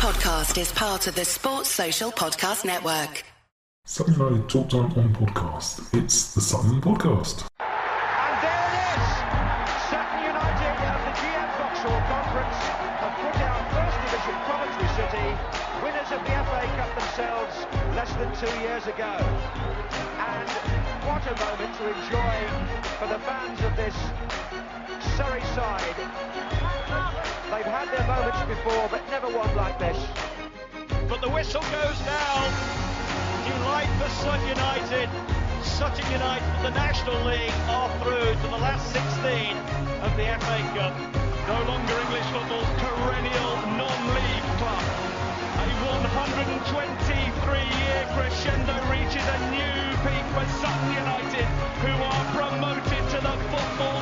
podcast is part of the Sports Social Podcast Network. Sutton United Talk Time on podcast. It's the Sutton Podcast. And there it is! Sutton United of the GM Vauxhall Conference have put out First Division Coventry City, winners of the FA Cup themselves less than two years ago. And what a moment to enjoy for the fans of this Surrey side. They've had their moments before, but never one like this. But the whistle goes now. Delight for Sutton United. Sutton United, the National League, are through to the last 16 of the FA Cup. No longer English football's perennial non-league club. A 123-year crescendo reaches a new peak for Sutton United, who are promoted to the Football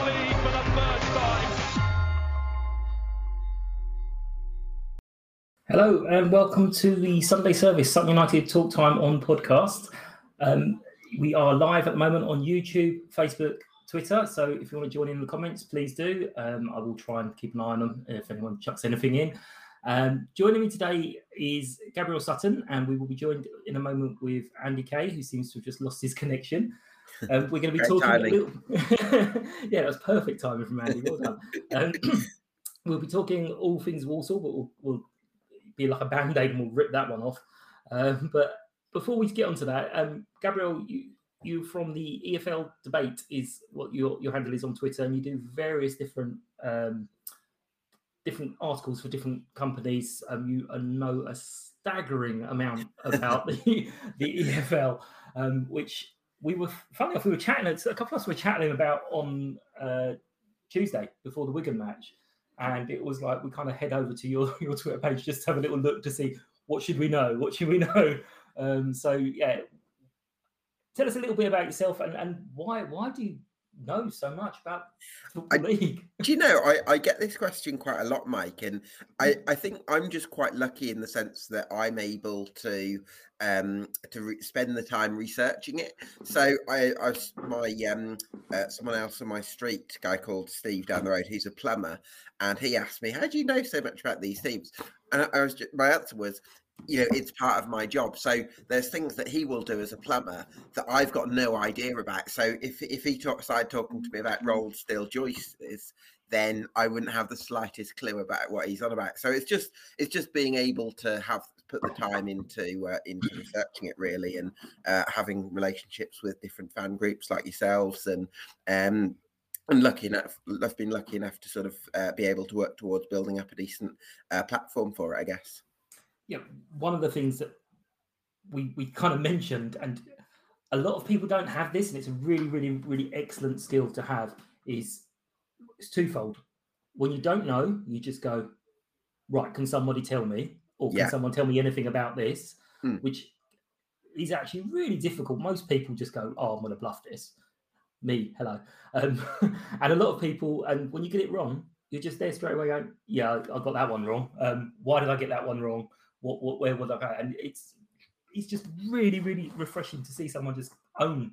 Hello and welcome to the Sunday service, Sutton United Talk Time on podcast. Um, we are live at the moment on YouTube, Facebook, Twitter. So if you want to join in the comments, please do. Um, I will try and keep an eye on them if anyone chucks anything in. Um, joining me today is Gabriel Sutton, and we will be joined in a moment with Andy Kay, who seems to have just lost his connection. Um, we're going to be talking. Timing. little... yeah, that was perfect timing from Andy. Well done. Um, we'll be talking all things Walsall, but we'll, we'll be like a band aid and we'll rip that one off. Um, but before we get onto that, um, Gabriel, you you from the EFL debate is what your your handle is on Twitter, and you do various different um, different articles for different companies. Um, you know a staggering amount about the the EFL, um, which we were funny enough we were chatting. A couple of us were chatting about on uh, Tuesday before the Wigan match and it was like we kind of head over to your your Twitter page just to have a little look to see what should we know, what should we know. Um, so yeah, tell us a little bit about yourself and, and why why do you know so much about football league? Do you know, I, I get this question quite a lot, Mike, and I, I think I'm just quite lucky in the sense that I'm able to um to re- spend the time researching it. So I, I my um uh, someone else on my street, a guy called Steve down the road, who's a plumber, and he asked me, "How do you know so much about these teams?" And I, I was just, my answer was. You know, it's part of my job. So there's things that he will do as a plumber that I've got no idea about. So if if he talk, started talking to me about rolled steel joists, then I wouldn't have the slightest clue about what he's on about. So it's just it's just being able to have put the time into uh, into researching it really, and uh, having relationships with different fan groups like yourselves, and um, and lucky enough, I've been lucky enough to sort of uh, be able to work towards building up a decent uh, platform for it, I guess. Yeah, one of the things that we we kind of mentioned, and a lot of people don't have this, and it's a really, really, really excellent skill to have. Is it's twofold. When you don't know, you just go, right? Can somebody tell me, or can Yeah. someone tell me anything about this? Hmm. Which is actually really difficult. Most people just go, "Oh, I'm going to bluff this." Me, hello, um, and a lot of people, and when you get it wrong, you're just there straight away going, "Yeah, I I got that one wrong. Um, why did I get that one wrong? What, what, where was I going?" And it's it's just really, really refreshing to see someone just own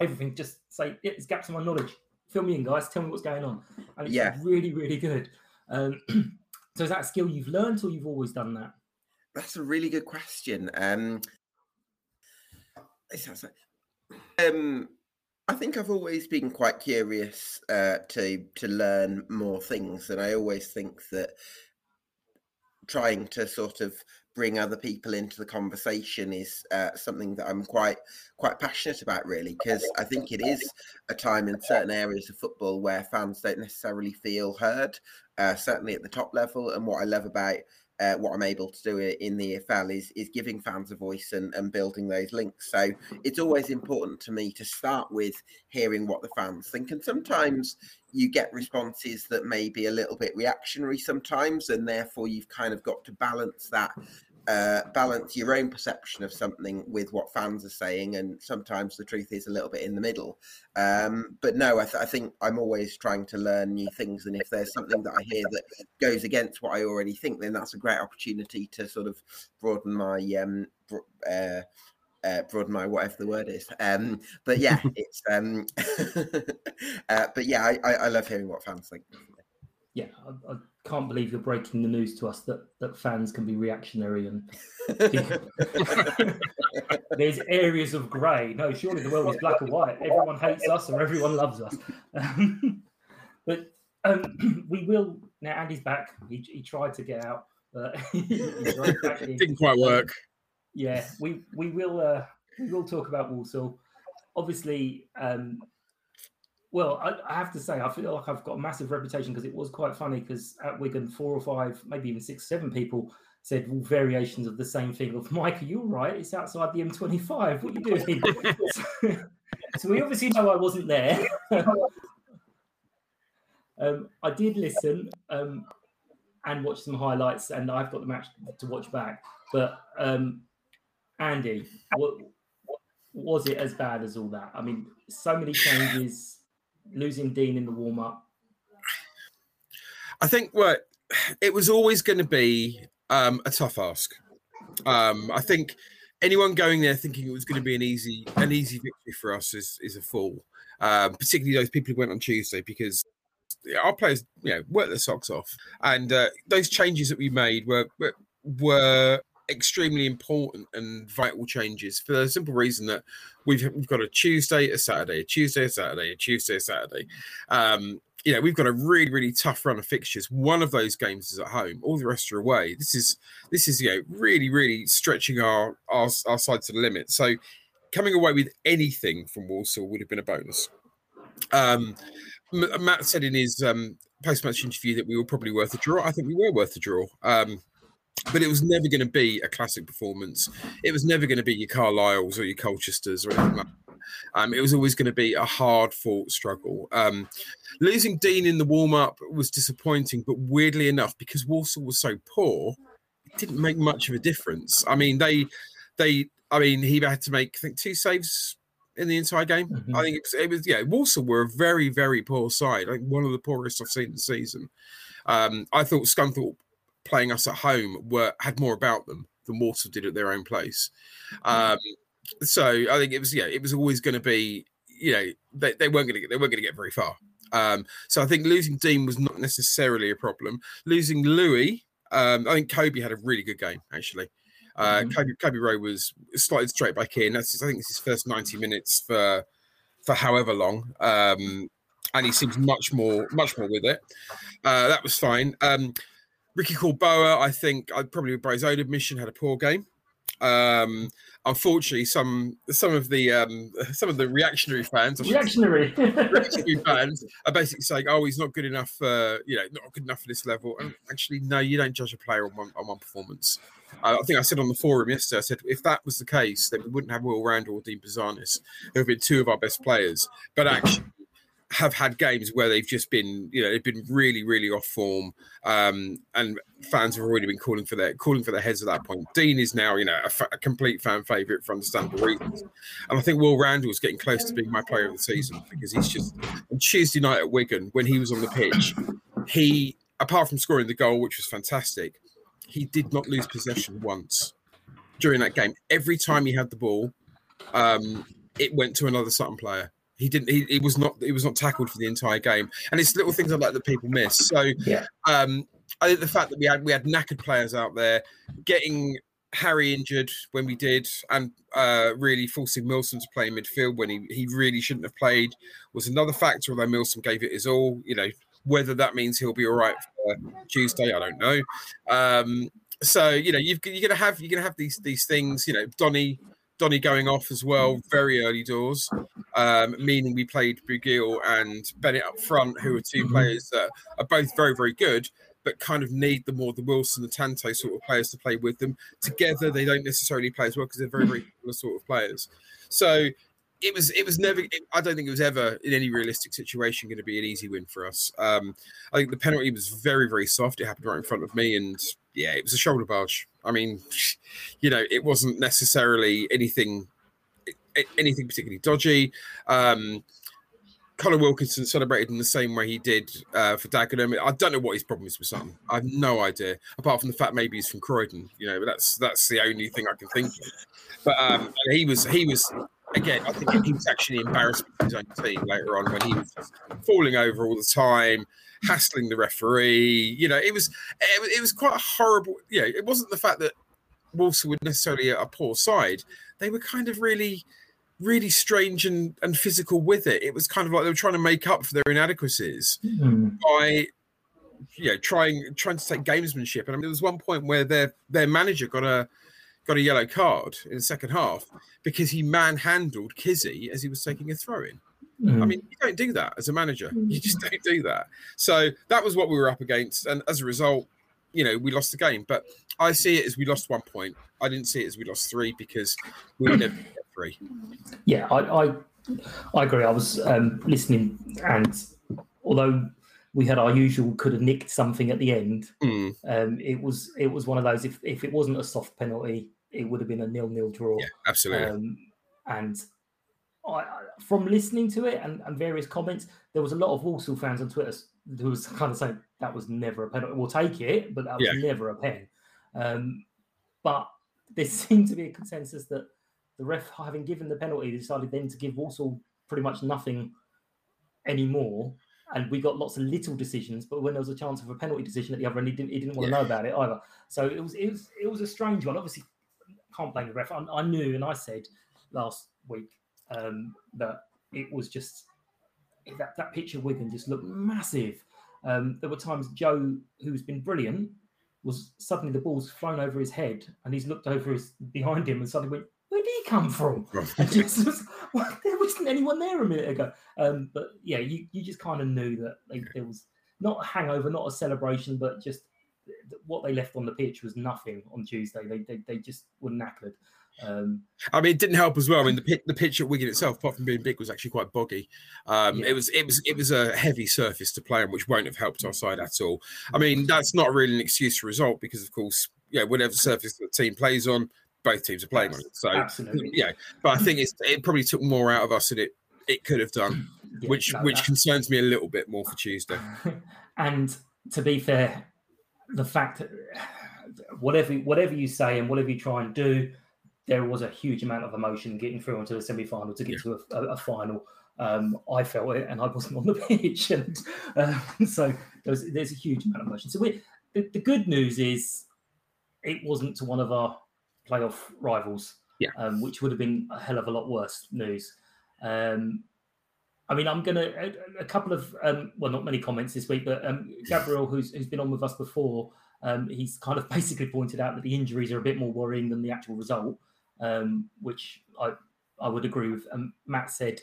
everything. Just say, yeah, "There's gaps in my knowledge. Fill me in, guys. Tell me what's going on." And it's Yeah. really, really good. Um, so is that a skill you've learned, or you've always done that? That's a really good question. Um, it sounds like- um, I think I've always been quite curious uh, to to learn more things, and I always think that trying to sort of bring other people into the conversation is uh, something that I'm quite quite passionate about, really, because I think it is a time in certain areas of football where fans don't necessarily feel heard, uh, certainly at the top level. And what I love about uh, what I'm able to do in the EFL is is giving fans a voice and, and building those links. So it's always important to me to start with hearing what the fans think, and sometimes you get responses that may be a little bit reactionary sometimes, and therefore you've kind of got to balance that. Uh, balance your own perception of something with what fans are saying, and sometimes the truth is a little bit in the middle. Um, but no, I, th- I think I'm always trying to learn new things, and if there's something that I hear that goes against what I already think, then that's a great opportunity to sort of broaden my um, uh, uh, broaden my whatever the word is. Um, but yeah, it's um, uh, but yeah, I, I, I love hearing what fans think. Yeah, I, I can't believe you're breaking the news to us that that fans can be reactionary and there's areas of grey. No, surely the world is black or white. Everyone hates us or everyone loves us. Um, but um, we will now. Andy's back. He, he tried to get out, but didn't quite work. Yeah, we we will uh, we will talk about Walsall. Obviously, um, well, I, I, have to say, I feel like I've got a massive reputation because it was quite funny because at Wigan, four or five, maybe even six, seven people said well, variations of the same thing of Mike, are you right? It's outside the M25. What are you doing? so, so we obviously know I wasn't there. um, I did listen um, and watch some highlights, and I've got the match to watch back. But um, Andy, what, was it as bad as all that? I mean, so many changes, losing Dean in the warm up. I think what it was always going to be um, a tough ask. Um, I think anyone going there thinking it was going to be an easy an easy victory for us is is a fool. Um, particularly those people who went on Tuesday because our players, you know, worked their socks off, and uh, those changes that we made were, were extremely important and vital changes for the simple reason that we've we've got a Tuesday, a Saturday, a Tuesday, a Saturday, a Tuesday, a Saturday. Um, you know, we've got a really, really tough run of fixtures. One of those games is at home, all the rest are away. This is this is you know really, really stretching our our, our side to the limit. So coming away with anything from Walsall would have been a bonus. Um, Matt said in his um, post-match interview that we were probably worth a draw. I think we were worth a draw. Um, but it was never going to be a classic performance. It was never going to be your Carlisles or your Colchesters or anything like that. Um, it was always going to be a hard fought struggle. Um, losing Dean in the warm up was disappointing, but weirdly enough, because Walsall was so poor, it didn't make much of a difference. I mean, they, they, I mean, he had to make, I think, two saves in the entire game. Mm-hmm. I think it was, it was, yeah, Walsall were a very, very poor side. Like one of the poorest I've seen this season. Um, I thought Scunthorpe playing us at home were had more about them than Walsall did at their own place. Mm-hmm. Um, so I think it was yeah, it was always going to be you know they, they weren't going to get they weren't going to get very far. Um, so I think losing Dean was not necessarily a problem. Losing Louis, um, I think Coby had a really good game actually. Uh, mm-hmm. Coby, Coby Rowe was slotted straight back in. That's I think it's his first ninety minutes for for however long, um, and he seems much more much more with it. Uh, that was fine. Um, Ricky Korboa, I think, I probably by his own admission, had a poor game. Um, unfortunately, some some of the um, some of the reactionary fans, reactionary, reactionary fans, are basically saying, "Oh, he's not good enough. Uh, you know, not good enough for this level." And actually, no, you don't judge a player on one on one performance. Uh, I think I said on the forum yesterday, I said if that was the case, then we wouldn't have Will Randall or Dean Bouzanis, who have been two of our best players. But actually, have had games where they've just been, you know, they've been really, really off form, um, and fans have already been calling for their calling for their heads at that point. Dean is now, you know, a, fa- a complete fan favorite for understandable reasons, and I think Will Randall is getting close to being my player of the season because he's just on Tuesday night at Wigan when he was on the pitch, he apart from scoring the goal, which was fantastic, he did not lose possession once during that game. Every time he had the ball, um, it went to another Sutton player he didn't. He, he, was not. He was not tackled for the entire game, and it's little things like that that people miss. So, yeah. um, I think the fact that we had we had knackered players out there, getting Harry injured when we did, and uh, really forcing Milsom to play in midfield when he he really shouldn't have played was another factor. Although Milsom gave it his all, you know, whether that means he'll be all right for Tuesday, I don't know. Um, so you know, you've, you're gonna have you're gonna have these these things. You know, Donny Donny going off as well, very early doors, um, meaning we played Bugiel and Bennett up front, who are 2 mm-hmm. players that are both very, very good, but kind of need the more the Wilson, the Tante sort of players to play with them. Together, they don't necessarily play as well because they're very, very similar sort of players. So it was it was never it, i don't think it was ever in any realistic situation going to be an easy win for us um i think the penalty was very very soft it happened right in front of me and yeah it was a shoulder barge i mean you know it wasn't necessarily anything anything particularly dodgy um Conor Wilkinson celebrated in the same way he did uh, for Dagenham. I don't know what his problem is with something. I have no idea, apart from the fact maybe he's from Croydon. You know, but that's that's the only thing I can think of. But um, he was he was again, I think he was actually embarrassed with his own team later on when he was falling over all the time. Hassling the referee. You know, it was it, was- it was quite a horrible. Know, it wasn't the fact that Walsall were necessarily a, a poor side. They were kind of really, really strange and, and physical with it. It was kind of like they were trying to make up for their inadequacies Mm. by you know trying trying to take gamesmanship. And I mean, there was one point where their their manager got a got a yellow card in the second half because he manhandled Kizzi as he was taking a throw in. I Mm. mean, you don't do that as a manager. You just don't do that. So that was what we were up against, and as a result, you know, we lost the game. But I see it as we lost one point. I didn't see it as we lost three because we would never get three. Yeah, I, I I agree. I was um, listening, and although we had our usual could have nicked something at the end, Mm, um, it was it was one of those. If if it wasn't a soft penalty, it would have been a nil nil draw. yeah, absolutely. Um, and I, from listening to it and, and various comments, there was a lot of Walsall fans on Twitter who was kind of saying that was never a penalty. We'll take it, but that was Yeah. never a pen. Um, but there seemed to be a consensus that the ref, having given the penalty, decided then to give Walsall pretty much nothing anymore. And we got lots of little decisions, but when there was a chance of a penalty decision at the other end, he didn't, he didn't want to know about it either. So it was it was it was a strange one. Obviously, can't blame the ref. I, I knew and I said last week um, that it was just that that pitch of Wigan just looked massive. Um, there were times Joe, who's been brilliant, was suddenly the ball's flown over his head and he's looked over his behind him and suddenly went, "Where did he come from?" And just was, well, there wasn't anyone there a minute ago. Um, but yeah, you, you just kind of knew that like, there was not a hangover, not a celebration, but just what they left on the pitch was nothing on Tuesday. They they, they just were knackered. Um, I mean, it didn't help as well. I mean, the pitch, the pitch at Wigan itself, apart from being big, was actually quite boggy. Um, Yeah. It was, it was, it was a heavy surface to play on, which won't have helped our side at all. I mean, that's not really an excuse for result because, of course, yeah, whatever surface the team plays on, both teams are playing on it. So, Absolutely. yeah. But I think it's, it probably took more out of us than it it could have done, yeah, which no, which concerns me a little bit more for Tuesday. and to be fair, the fact that whatever whatever you say and whatever you try and do, there was a huge amount of emotion getting through into the semi final to get to a, a, a final. Um, I felt it, and I wasn't on the pitch, and uh, so there's there's a huge amount of emotion. So we, the, the good news is it wasn't to one of our playoff rivals, Yeah. um, which would have been a hell of a lot worse news. Um, I mean, I'm gonna a, a couple of um, well, not many comments this week, but um, Gabriel, who's who's been on with us before, um, he's kind of basically pointed out that the injuries are a bit more worrying than the actual result, um, which I I would agree with. Um, Matt said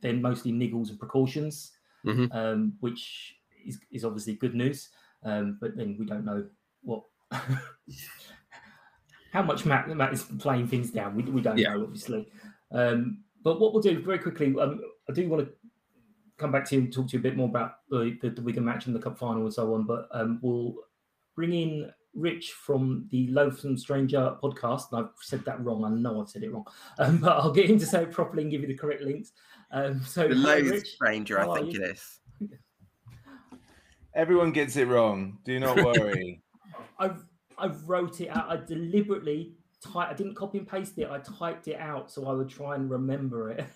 they're mostly niggles and precautions, Mhm. um, which is is obviously good news. Um, but then we don't know what how much Matt Matt is playing things down. We, we don't Yeah. know, obviously. Um, but what we'll do very quickly, um, I do want to come back to you and talk to you a bit more about the, the, the Wigan match and the cup final and so on. But um, we'll bring in Rich from the Loathsome Stranger podcast. And I've said that wrong. I know I've said it wrong, um, but I'll get him to say it properly and give you the correct links. Um, so, The hello, loathed Rich. stranger, I think you? it is. Everyone gets it wrong. Do not worry. I I wrote it out. I deliberately type. I didn't copy and paste it. I typed it out so I would try and remember it.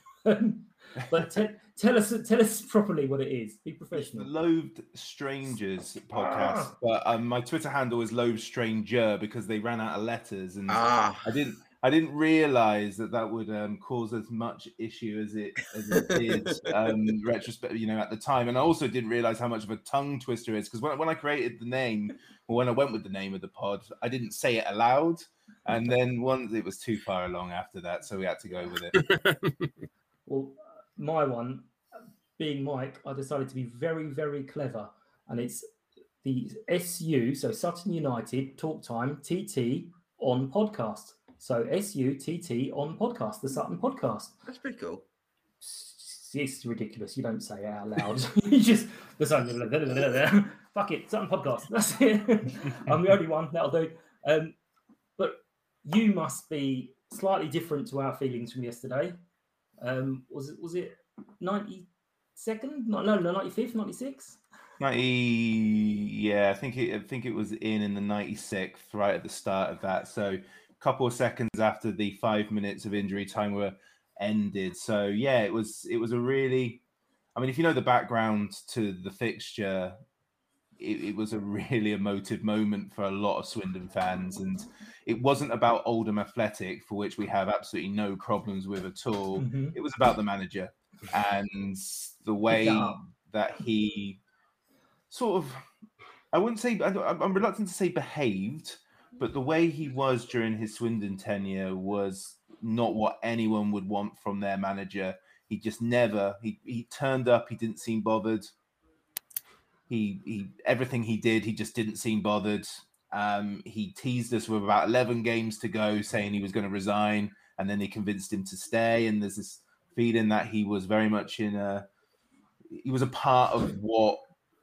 But te- tell us tell us properly what it is. Be It's the professional. Loathed Strangers podcast, Ah. but um, my Twitter handle is Loathed Stranger because they ran out of letters, and Ah, I didn't. I didn't realize that that would um, cause as much issue as it as it did. Um, retrospect, you know, at the time, and I also didn't realize how much of a tongue twister it is because when, when I created the name, or when I went with the name of the pod, I didn't say it aloud, and then once it was too far along after that, so we had to go with it. Well, my one, being Mike, I decided to be very very clever, and it's the SU. So Sutton United Talk Time TT on podcast. So SU TT on podcast. The Sutton podcast. that's pretty cool. it's ridiculous. You don't say it out loud. you just the same. Fuck it, Sutton podcast. That's it. I'm the only one that'll do. Um, but you must be slightly different to our feelings from yesterday. Um, was it was it ninety second? No, no, ninety fifth, ninety sixth. Ninety, yeah, I think it. I think it was in in the ninety sixth, right at the start of that. So, a couple of seconds after the five minutes of injury time were ended. So, yeah, it was. It was a really. I mean, if you know the background to the fixture, it, it, was a really emotive moment for a lot of Swindon fans, and it wasn't about Oldham Athletic, for which we have absolutely no problems with at all. Mm-hmm. It was about the manager and the way yeah. that he sort of, I wouldn't say, I'm reluctant to say behaved, but the way he was during his Swindon tenure was not what anyone would want from their manager. He just never, he, he turned up, he didn't seem bothered he he everything he did, he just didn't seem bothered. Um, he teased us with about 11 games to go, saying he was going to resign, and then they convinced him to stay. And there's this feeling that he was very much in a he was a part of what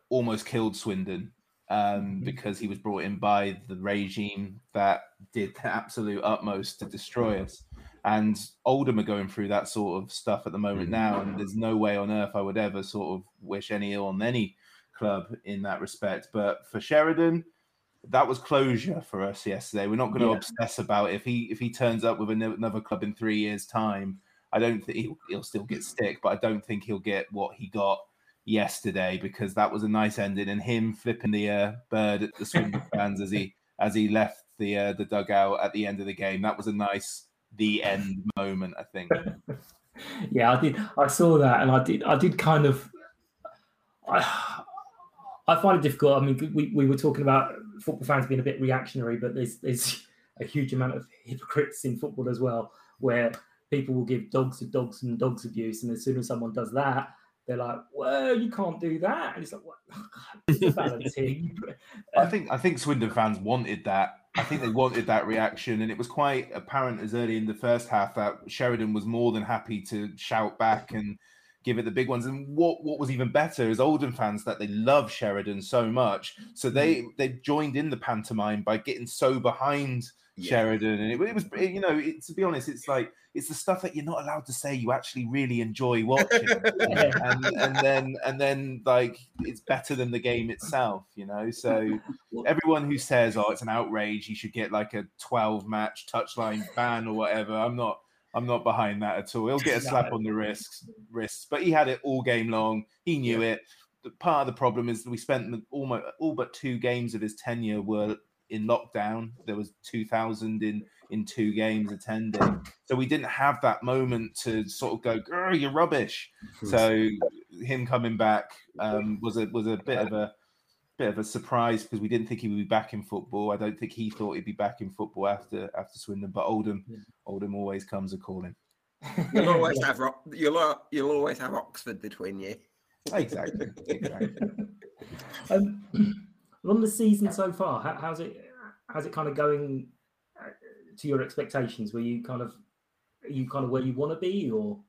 almost killed Swindon um, mm-hmm. because he was brought in by the regime that did the absolute utmost to destroy us. And Oldham are going through that sort of stuff at the moment now, and there's no way on earth I would ever sort of wish any ill on any club in that respect. But for Sheridan, that was closure for us yesterday. We're not going to yeah. obsess about if he if he turns up with another club in three years' time. I don't think he'll, he'll still get stick, but I don't think he'll get what he got yesterday because that was a nice ending and him flipping the uh, bird at the Swindon fans as he as he left the uh, the dugout at the end of the game. That was a nice the end moment, I think. yeah, I did. I saw that, and I did. I did kind of. I, I find it difficult. I mean, we, we were talking about football fans being a bit reactionary, but there's there's a huge amount of hypocrites in football as well, where people will give dogs to dogs and dogs abuse, and as soon as someone does that, they're like, "Well, you can't do that," and it's like, "What? balance here." I um, think I think Swindon fans wanted that. I think they wanted that reaction, and it was quite apparent as early in the first half that Sheridan was more than happy to shout back and give it the big ones. And what what was even better is Oldham fans that they love Sheridan so much, so they mm. they joined in the pantomime by getting so behind yeah. Sheridan, and it, it was you know it, to be honest, it's like it's the stuff that you're not allowed to say you actually really enjoy watching, and, and then and then like it's better than the game itself, you know. So everyone who says oh it's an outrage, you should get like a 12 match touchline ban or whatever. I'm not. I'm not behind that at all. He'll get a slap on the wrists, wrists, but he had it all game long. He knew yeah. it. Part of the problem is we spent almost all but two games of his tenure were in lockdown. There was 2,000 in in two games attending, so we didn't have that moment to sort of go, girl, "You're rubbish." So him coming back um, was a was a bit of a bit of a surprise because we didn't think he would be back in football. I don't think he thought he'd be back in football after after Swindon, but Oldham yeah. Oldham always comes a calling. You'll always have you'll you'll always have Oxford between you. Exactly. exactly. um, on the season so far, how, how's it how's it kind of going uh, to your expectations? Were you kind of are you kind of where you want to be, or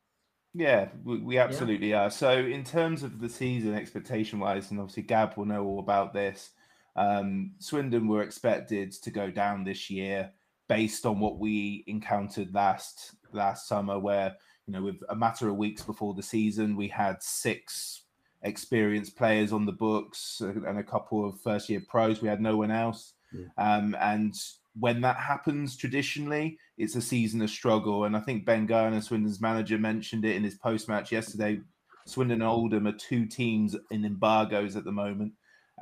yeah, we, we absolutely yeah. are. So, in terms of the season expectation wise, and obviously Gab will know all about this, um, Swindon were expected to go down this year based on what we encountered last last summer, where you know, with a matter of weeks before the season, we had six experienced players on the books and a couple of first year pros. We had no one else. Yeah. Um, and when that happens traditionally, it's a season of struggle. And I think Ben Garner, Swindon's manager, mentioned it in his post match yesterday. Swindon and Oldham are two teams in embargoes at the moment.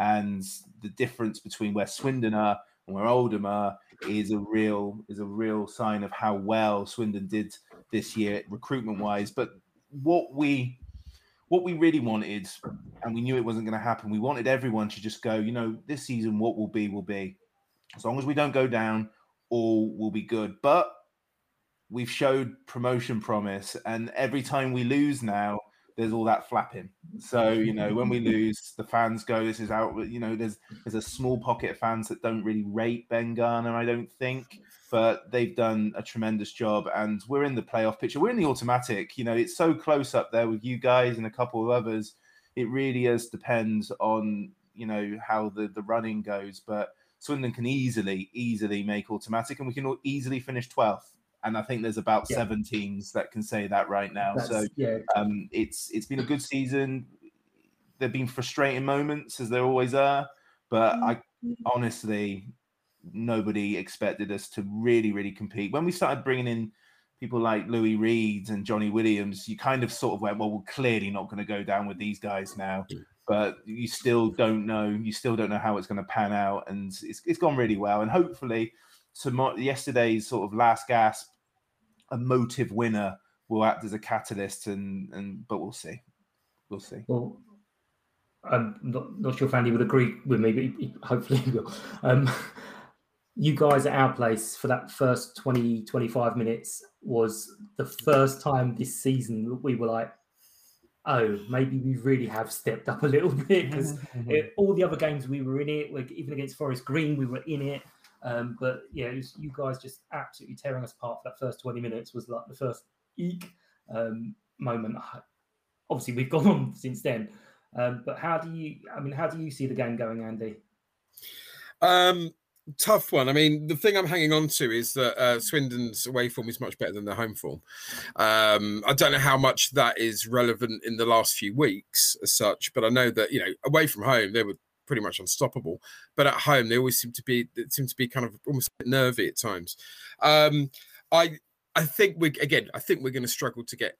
And the difference between where Swindon are and where Oldham are is a real is a real sign of how well Swindon did this year recruitment wise. But what we what we really wanted, and we knew it wasn't going to happen, we wanted everyone to just go, you know, this season what will be will be. As long as we don't go down, all will be good. But we've showed promotion promise, and every time we lose now, there's all that flapping. So you know, when we lose, the fans go, "This is out." You know, there's there's a small pocket of fans that don't really rate Ben Garner, I don't think, but they've done a tremendous job, and we're in the playoff picture. We're in the automatic. You know, it's so close up there with you guys and a couple of others. It really does depends on you know how the the running goes, but Swindon can easily, easily make automatic, and we can all easily finish 12th. And I think there's about yeah. seven teams that can say that right now. That's, so yeah. um, it's it's been a good season. There've been frustrating moments, as there always are, but I honestly nobody expected us to really, really compete. When we started bringing in people like Louis Reed and Johnny Williams, you kind of sort of went, well, we're clearly not going to go down with these guys now. But you still don't know. You still don't know how it's going to pan out, and it's it's gone really well. And hopefully, tomorrow, yesterday's sort of last gasp, emotive winner will act as a catalyst, and and but we'll see, we'll see. Well, I'm not, not sure if Andy would agree with me, but he, he, hopefully he will. Um, you guys at our place for that first 20, 25 minutes was the first time this season that we were like, oh, maybe we really have stepped up a little bit because Mm-hmm. all the other games we were in it, like even against Forest Green, we were in it. Um, but yeah, it was, you guys just absolutely tearing us apart for that first 20 minutes was like the first eek um, moment. Obviously, we've gone on since then. Um, but how do you, I mean, how do you see the game going, Andy? Um, tough one. I mean, the thing I'm hanging on to is that uh, Swindon's away form is much better than their home form. Um, I don't know how much that is relevant in the last few weeks as such, but I know that you know away from home they were pretty much unstoppable, but at home they always seem to be seem to be kind of almost nervy at times. Um, I I think we again I think we're going to struggle to get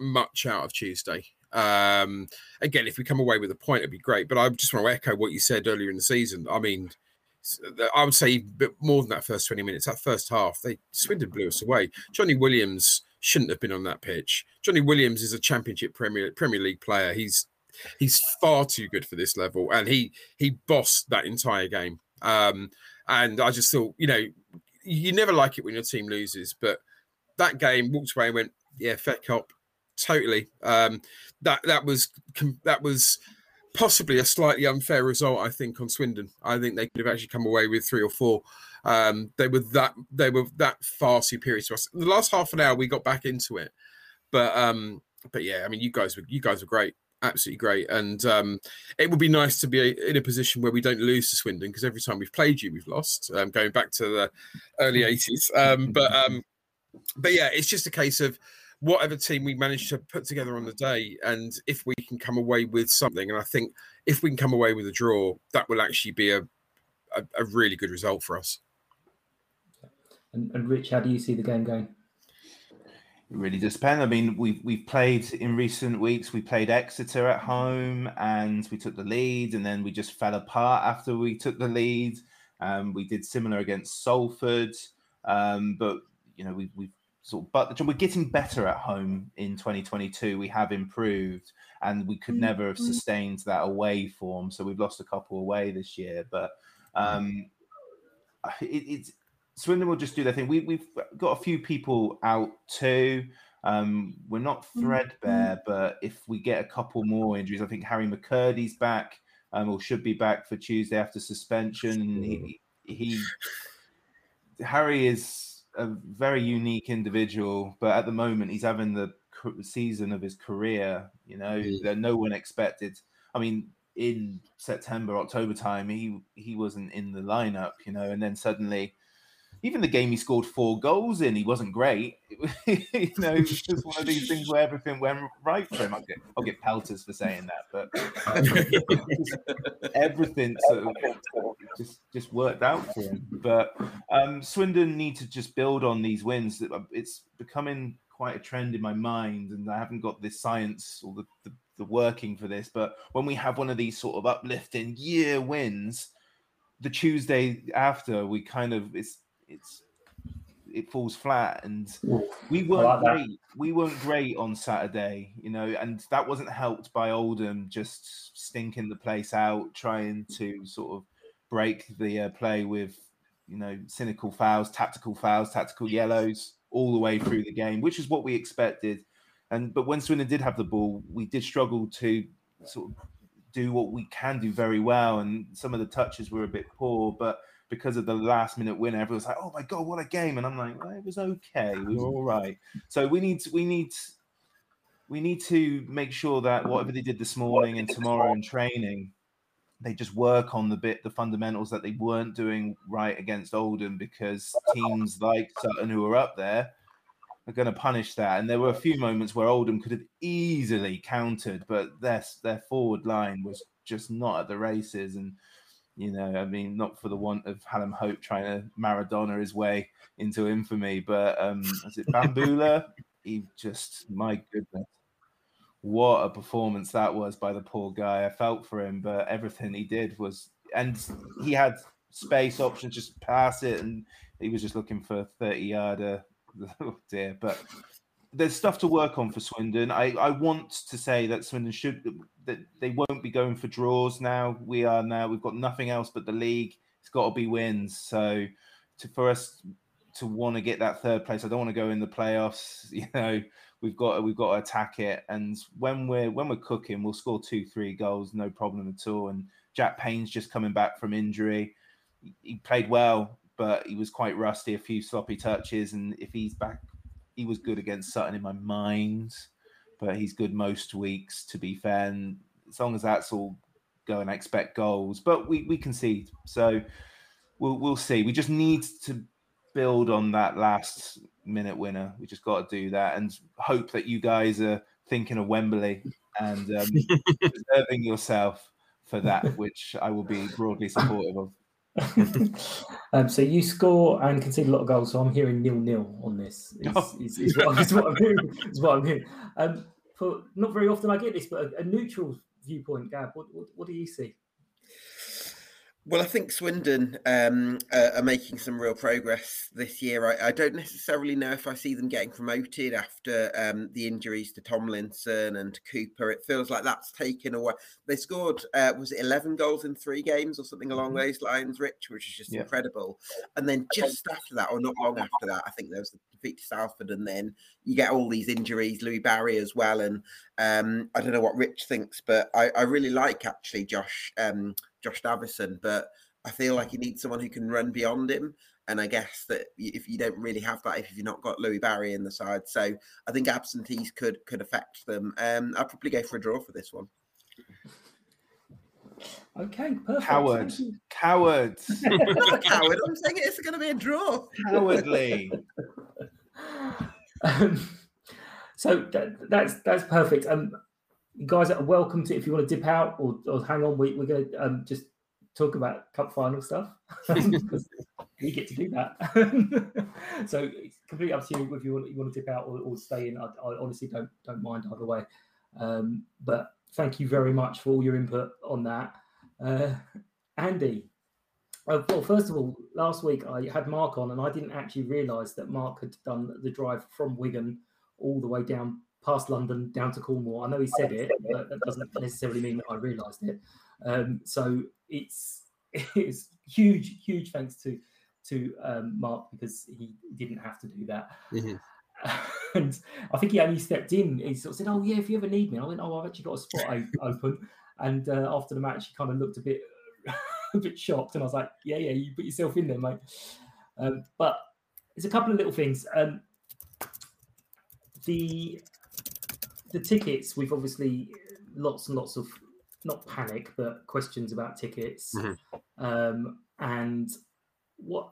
much out of Tuesday. Um, again, if we come away with a point, it'd be great. But I just want to echo what you said earlier in the season. I mean, I would say a bit more than that first 20 minutes. That first half, they Swindon blew us away. Johnny Williams shouldn't have been on that pitch. Johnny Williams is a championship Premier Premier League player. He's he's far too good for this level, and he he bossed that entire game. Um, and I just thought, you know, you never like it when your team loses, but that game walked away and went, yeah, fair cop, totally. Um, that that was that was possibly a slightly unfair result, I think, on Swindon. I think they could have actually come away with three or four. Um, they were that they were that far superior to us. The last half an hour we got back into it, but um, but yeah, I mean, you guys were you guys were great, absolutely great, and um, it would be nice to be in a position where we don't lose to Swindon because every time we've played you, we've lost. Um, going back to the early eighties, um, but um, but yeah, it's just a case of whatever team we manage to put together on the day and if we can come away with something and i think if we can come away with a draw that will actually be a a, a really good result for us. And, and, rich how do you see the game going? It really does depend. I mean we've we've played in recent weeks we played exeter at home and we took the lead and then we just fell apart after we took the lead. Um, we did similar against salford um, but you know we, we've sort of, but we're getting better at home in 2022. We have improved, and we could never have sustained that away form. So we've lost a couple away this year, but um, it, it's Swindon will just do their thing. We, we've got a few people out too. Um, we're not threadbare, but if we get a couple more injuries, I think Harry McKirdy's back, um, or should be back for Tuesday after suspension. He, he Harry is a very unique individual, but at the moment he's having the season of his career. You know, mm. that no one expected. I mean, in September, October time, he he wasn't in the lineup. You know, and then suddenly, even the game he scored four goals in, he wasn't great. you know, it was just one of these things where everything went right for him. I'll get I'll get pelters for saying that, but everything sort of just just worked out for him. But um, Swindon need to just build on these wins. It's becoming quite a trend in my mind, and I haven't got this science or the, the, the working for this. But when we have one of these sort of uplifting year wins, the Tuesday after we kind of it's it's it falls flat and we weren't like great. We weren't great on saturday you know and that wasn't helped by oldham just stinking the place out trying to sort of break the uh, play with you know cynical fouls tactical fouls tactical yellows all the way through the game which is what we expected. And but when swindon did have the ball we did struggle to sort of do what we can do very well and some of the touches were a bit poor but because of the last minute winner, everyone's like, "Oh my god, what a game!" And I'm like, well, "It was okay. We were all right." So we need we need we need to make sure that whatever they did this morning and tomorrow in training, they just work on the bit the fundamentals that they weren't doing right against Oldham because teams like Sutton who are up there are going to punish that. And there were a few moments where Oldham could have easily countered, but their their forward line was just not at the races and you know, I mean, not for the want of Hallam Hope trying to Maradona his way into infamy, but um, is it Bambula? he just, my goodness, what a performance that was by the poor guy. I felt for him, but everything he did was, and he had space options, just pass it, and he was just looking for a 30 yarder. Oh dear, but there's stuff to work on for Swindon. I, I want to say that Swindon should that they won't be going for draws now. We are now. We've got nothing else but the league. It's got to be wins. So to for us to want to get that third place, I don't want to go in the playoffs. You know, we've got we've got to attack it. And when we're when we're cooking, we'll score two, three goals, no problem at all. And Jack Payne's just coming back from injury. He played well, but he was quite rusty. A few sloppy touches, and if he's back he was good against Sutton in my mind, but he's good most weeks. To be fair, and as long as that's all going, I expect goals. But we we concede, so we'll we'll see. We just need to build on that last minute winner. We just got to do that and hope that you guys are thinking of Wembley and um, preserving yourself for that, which I will be broadly supportive of. um, so you score and concede a lot of goals. So I'm hearing nil nil on this. Is, oh. is, is, what, is, what, I'm hearing. Is what I'm hearing. Um, for not very often I get this, but a, a neutral viewpoint, Gab. What, what, what do you see? Well, I think Swindon um, uh, are making some real progress this year. I, I, don't necessarily know if I see them getting promoted after um, the injuries to Tomlinson and to Cooper. It feels like that's taken away. They scored, uh, was it 11 goals in three games or something along mm-hmm. those lines, Rich, which is just yeah. incredible. And then just after that, or not long after that, I think there was the defeat to Salford. And then you get all these injuries, Louis Barry as well. And um, I don't know what Rich thinks, but I, I really like actually Josh. Um, Josh Davison, but I feel like you need someone who can run beyond him. And I guess that if you don't really have that, if you've not got Louis Barry in the side, so I think absentees could could affect them. Um, I'll probably go for a draw for this one. Okay, perfect. Coward, coward. not a coward. I'm saying it's going to be a draw. Cowardly. um, so that, that's that's perfect. Um, you guys are welcome to if you want to dip out or, or hang on. We, we're going to um, just talk about cup final stuff because we get to do that. so it's completely up to you if you want, you want to dip out or, or stay in. I, I, honestly don't don't mind either way. Um, but thank you very much for all your input on that, uh, Andy. Uh, well, first of all, last week I had Mark on, and I didn't actually realise that Mark had done the drive from Wigan all the way down past London down to Cornwall. I know he said it, but that doesn't necessarily mean that I realised it. Um, so it's it's huge, huge thanks to to um, Mark because he didn't have to do that. Mm-hmm. And I think he only stepped in. He sort of said, "Oh yeah, if you ever need me," I went, "Oh, I've actually got a spot open." And uh, after the match, he kind of looked a bit a bit shocked, and I was like, "Yeah, yeah, you put yourself in there, mate." Um, but there's a couple of little things. Um, the the tickets, we've obviously lots and lots of not panic, but questions about tickets. Mm-hmm. Um, and what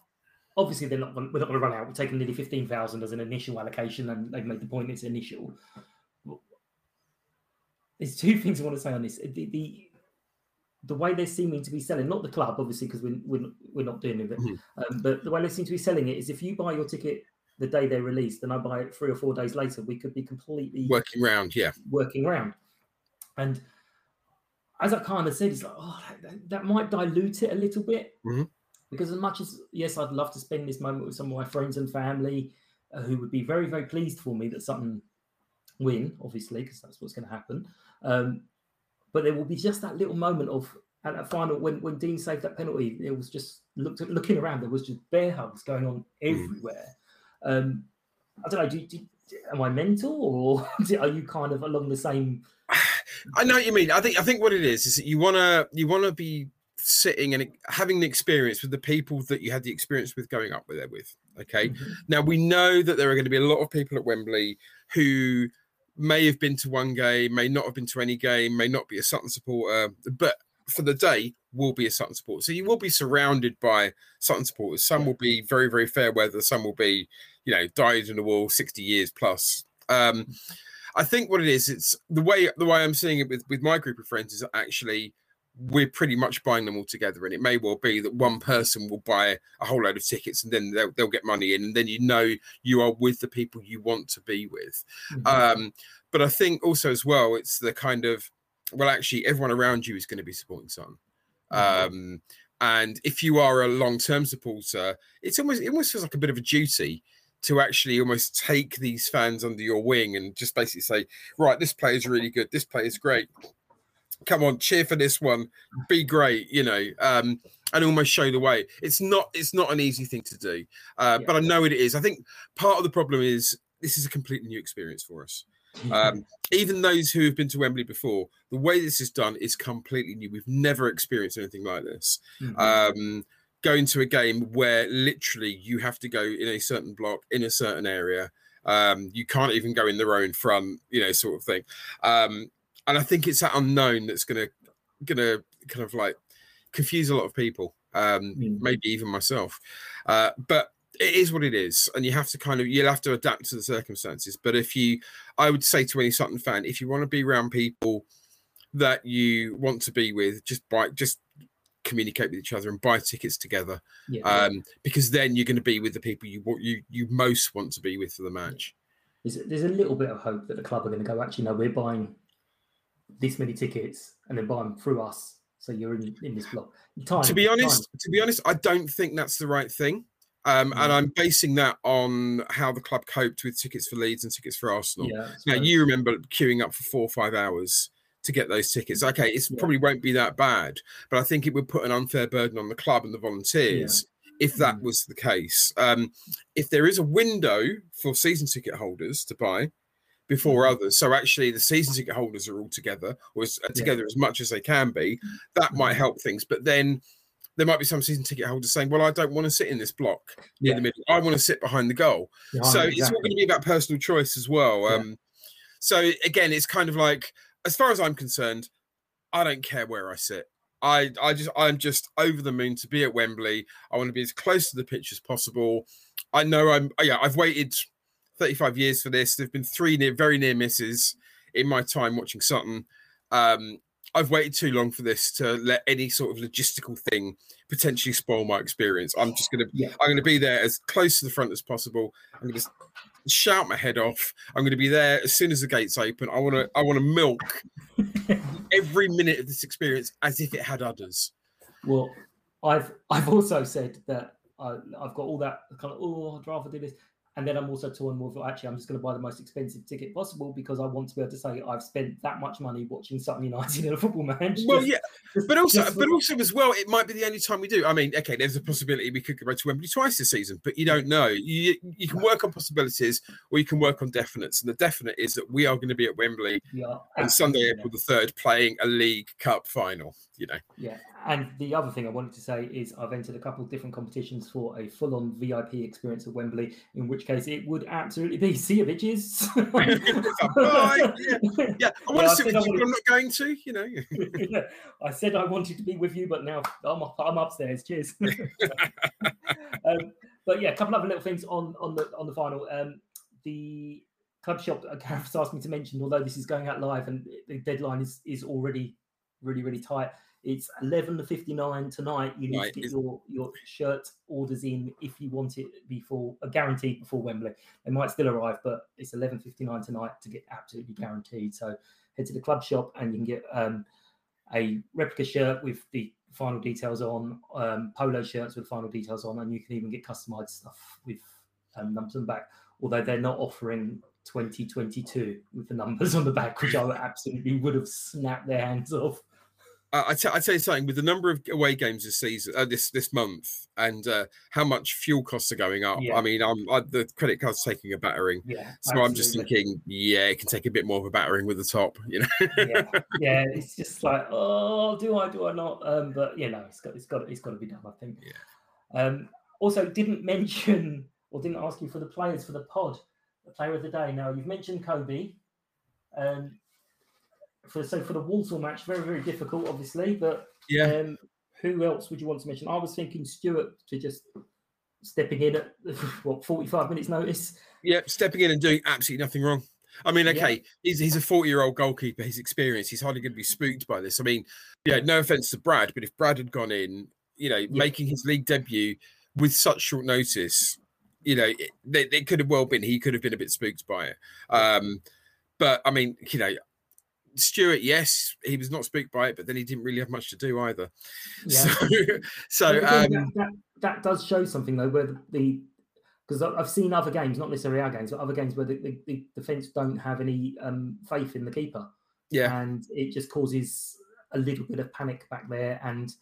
obviously they're not we're not going to run out. We're taking nearly fifteen thousand as an initial allocation, and they've made the point it's initial. There's two things I want to say on this. The, the, the way they're seeming to be selling, not the club, obviously, because we're, we're, we're not doing it, mm-hmm. um, but the way they seem to be selling it is if you buy your ticket the day they're released, and I buy it three or four days later, we could be completely working around, yeah, working around. And as I kind of said, it's like, oh, that, that might dilute it a little bit mm-hmm. because as much as yes, I'd love to spend this moment with some of my friends and family uh, who would be very, very pleased for me that something win, obviously, because that's what's going to happen. Um, but there will be just that little moment of at that final when when Dean saved that penalty, it was just looked looking around. There was just bear hugs going on mm. everywhere. Mm. Um, I don't know. Do, do, am I mental, or are you kind of along the same? I know what you mean. I think I think what it is is that you wanna you wanna be sitting and having the experience with the people that you had the experience with going up with there with. Okay. Mm-hmm. Now we know that there are going to be a lot of people at Wembley who may have been to one game, may not have been to any game, may not be a Sutton supporter, but for the day will be a Sutton supporter. So you will be surrounded by Sutton supporters. Some will be very, very fair weather. Some will be you know, died in the wall 60 years plus. Um, I think what it is, it's the way the way I'm seeing it with with my group of friends is actually we're pretty much buying them all together. And it may well be that one person will buy a whole load of tickets and then they'll, they'll get money in. And then you know you are with the people you want to be with. Mhm. Um, but I think also as well, it's the kind of, well, actually, everyone around you is going to be supporting Sutton. Um, and if you are a long-term supporter, it's almost it almost feels like a bit of a duty to actually almost take these fans under your wing and just basically say, right, this player is really good, this player is great. Come on, cheer for this one, be great, you know, um, and almost show the way. It's not it's not an easy thing to do, uh, Yeah. but I know it is. I think part of the problem is this is a completely new experience for us. Um, even those who have been to Wembley before, the way this is done is completely new. We've never experienced anything like this. Mhm. Um, going into a game where literally you have to go in a certain block in a certain area. Um, you can't even go in the row in front, you know, sort of thing. Um, and I think it's that unknown that's gonna gonna kind of like confuse a lot of people, um, Mm. maybe even myself. Uh, but it is what it is, and you have to kind of you'll have to adapt to the circumstances. But if you, I would say to any Sutton fan, if you want to be around people that you want to be with, just buy, just communicate with each other and buy tickets together, yeah. um, because then you're going to be with the people you want you you most want to be with for the match. there's, there's a little bit of hope that the club are going to go, actually, no, we're buying this many tickets and then buy them through us. So you're in, in this block. Time, to be time. honest, to be honest, I don't think that's the right thing. Um, and. I'm basing that on how the club coped with tickets for Leeds and tickets for Arsenal. yeah, Now you remember queuing up for four or five hours to get those tickets. Okay, it Yeah. probably won't be that bad, but I think it would put an unfair burden on the club and the volunteers if that Mm. was the case. Um, if there is a window for season ticket holders to buy before Mm. others, so actually the season ticket holders are all together or as, uh, Yeah. together as much as they can be, that might Mhm. help things. But then there might be some season ticket holders saying, "Well, I don't want to sit in this block near Yeah. the middle. I want to sit behind the goal." Yeah, so it's all going to be about personal choice as well. Yeah. Um, so again, it's kind of like, as far as I'm concerned, I don't care where I sit. I, I just, I'm just over the moon to be at Wembley. I want to be as close to the pitch as possible. I know I'm, oh yeah, I've waited 35 years for this. There've been three near, very near misses in my time watching Sutton. Um, I've waited too long for this to let any sort of logistical thing potentially spoil my experience. I'm just gonna, Yeah. I'm gonna be there as close to the front as possible. I'm gonna shout my head off. I'm going to be there as soon as the gates open. I want to I want to milk every minute of this experience as if it had udders. Well, I've I've also said that I, I've got all that kind of oh I'd rather do this, and then I'm also torn with actually I'm just going to buy the most expensive ticket possible because I want to be able to say I've spent that much money watching Sutton United in a football match. Well, Just- yeah, just- but also, but for- also as well, it might be the only time we do. I mean, okay, there's a possibility we could go to Wembley twice this season, but you don't know. You you can work on possibilities or you can work on definites, and the definite is that we are going to be at Wembley yeah, on Sunday. April the third, playing a League Cup final. You know, Yeah, and the other thing I wanted to say is I've entered a couple of different competitions for a full-on VIP experience at Wembley. In which case, it would absolutely be see you bitches. Bye, yeah, I want Yeah, to sit said with I you, but wanted- I'm not going to. You know. Yeah, I said I wanted to be with you, but now I'm, I'm upstairs. Cheers. um, but yeah, a couple other little things on on the on the final. Um, the club shop Gareth's asked me to mention, although this is going out live and the deadline is is already really really tight. It's eleven to fifty nine tonight. You need Right, to get your your shirt orders in if you want it before uh, guaranteed before Wembley. They might still arrive, but it's eleven fifty nine tonight to get absolutely guaranteed. So head to the club shop and you can get um, a replica shirt with the final details on, um, polo shirts with final details on, and you can even get customized stuff with um, numbers on the back. Although they're not offering 2022 with the numbers on the back, which I absolutely would have snapped their hands off. I, t- I tell you something with the number of away games this season, uh, this this month, and uh, how much fuel costs are going up. Yeah. I mean, I'm I, the credit card's taking a battering, Yeah, so I'm just thinking, yeah, it can take a bit more of a battering with the top, you know. yeah, yeah, it's just like, oh, do I, do I not? Um, but you know, it's got, it's got, it's got to be done. I think. Yeah. Um, also, didn't mention or didn't ask you for the players for the pod, the player of the day. Now you've mentioned Coby. Um, for so for the Walsall match, very very difficult, obviously. But Yeah, um, who else would you want to mention? I was thinking Stuart to just stepping in at what forty five minutes notice. yeah, stepping in and doing absolutely nothing wrong. I mean, Yeah. okay, he's he's a 40 year old goalkeeper. He's experienced. He's hardly going to be spooked by this. I mean, yeah, no offense to Brad, but if Brad had gone in, you know, making his league debut with such short notice, you know, it, it, it could have well been he could have been a bit spooked by it. Um, but I mean, you know, Stuart, yes, he was not spooked by it, but then he didn't really have much to do either. Yeah. So, so again, um, that, that, that does show something though, where the because I've seen other games, not necessarily our games, but other games where the, the, the defense don't have any um, faith in the keeper, yeah, and it just causes a little bit of panic back there. And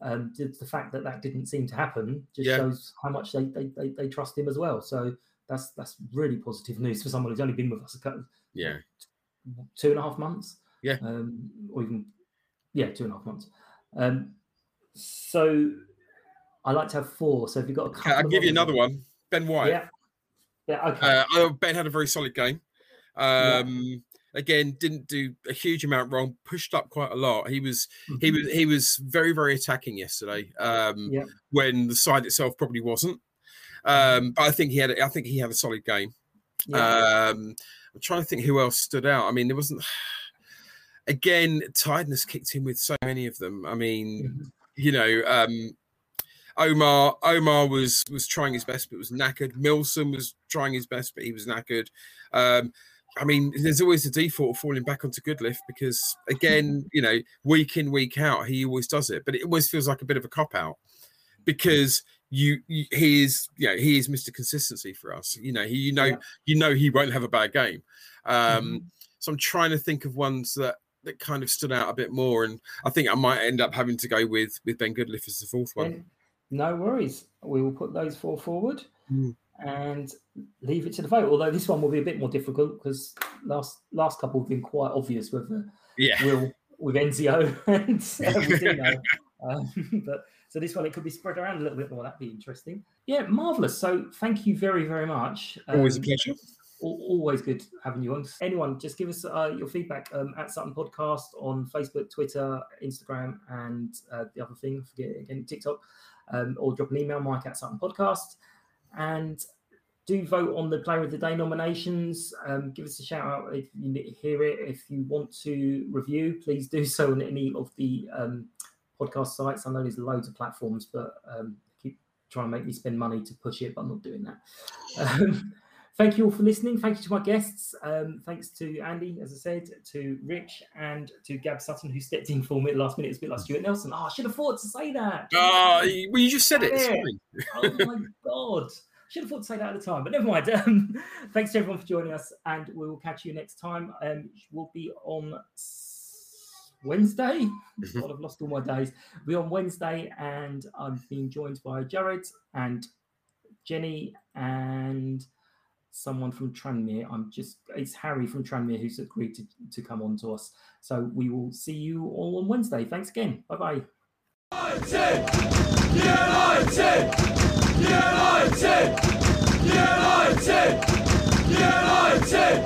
um, the, the fact that that didn't seem to happen just Yeah. shows how much they, they, they, they trust him as well. So that's that's really positive news for someone who's only been with us a couple, yeah, two and a half months. Yeah. Um, or even, yeah, two and a half months. Um, so I like to have four. So if you've got a couple I'll give you another one. Ben White. Yeah. Yeah. Okay. Uh, ben had a very solid game. Um, Again, didn't do a huge amount wrong. Pushed up quite a lot. He was he was he was very very attacking yesterday. Um, Yeah. when the side itself probably wasn't. Um, but I think he had I think he had a solid game. yeah. Um, I'm trying to think who else stood out. I mean, there wasn't. Again, tiredness kicked in with so many of them. I mean, you know, um, Omar Omar was was trying his best, but was knackered. Milsom was trying his best, but he was knackered. Um, I mean, there's always a default of falling back onto Goodliffe because, again, you know, week in week out, he always does it, but it always feels like a bit of a cop out because you, you he is you know he is Mr. Consistency for us. You know, he you know Yeah. you know he won't have a bad game. Um, Mhm. So I'm trying to think of ones that that kind of stood out a bit more, and I think I might end up having to go with with Ben Goodliffe as the fourth one. No worries. We will put those four forward Mm. and leave it to the vote. Although this one will be a bit more difficult because last last couple have been quite obvious with uh, Yeah, Will with Enzio and uh, Dino. Um, but so this one it could be spread around a little bit more. That'd be interesting. Yeah, marvelous. So thank you very very much. always a Um, pleasure. always good having you on. Anyone, just give us uh, your feedback um, at Sutton Podcast on Facebook, Twitter, Instagram, and uh, the other thing, forget it again, TikTok, um, or drop an email, mike at Sutton Podcast. And do vote on the Player of the Day nominations. Um, give us a shout out if you hear it. If you want to review, please do so on any of the um, podcast sites. I know there's loads of platforms, but um, keep trying to make me spend money to push it, but I'm not doing that. Um, thank you all for listening. Thank you to my guests. Um, thanks to Andy, as I said, to Rich, and to Gab Sutton, who stepped in for me at the last minute. It's a bit like Stuart Nelson. Oh, I should have thought to say that. Oh, well, you just said it. It's Yeah. fine. oh my god. Should have thought to say that at the time, but never mind. Um, thanks to everyone for joining us, and we will catch you next time. Um, we'll be on Wednesday. Mm-hmm. God, I've lost all my days. We're on Wednesday, and I'm being joined by Jared and Jenny and someone from Tranmere. I'm just it's Harry from Tranmere who's agreed to, to come on to us. So we will see you all on Wednesday. Thanks again. Bye bye. Sports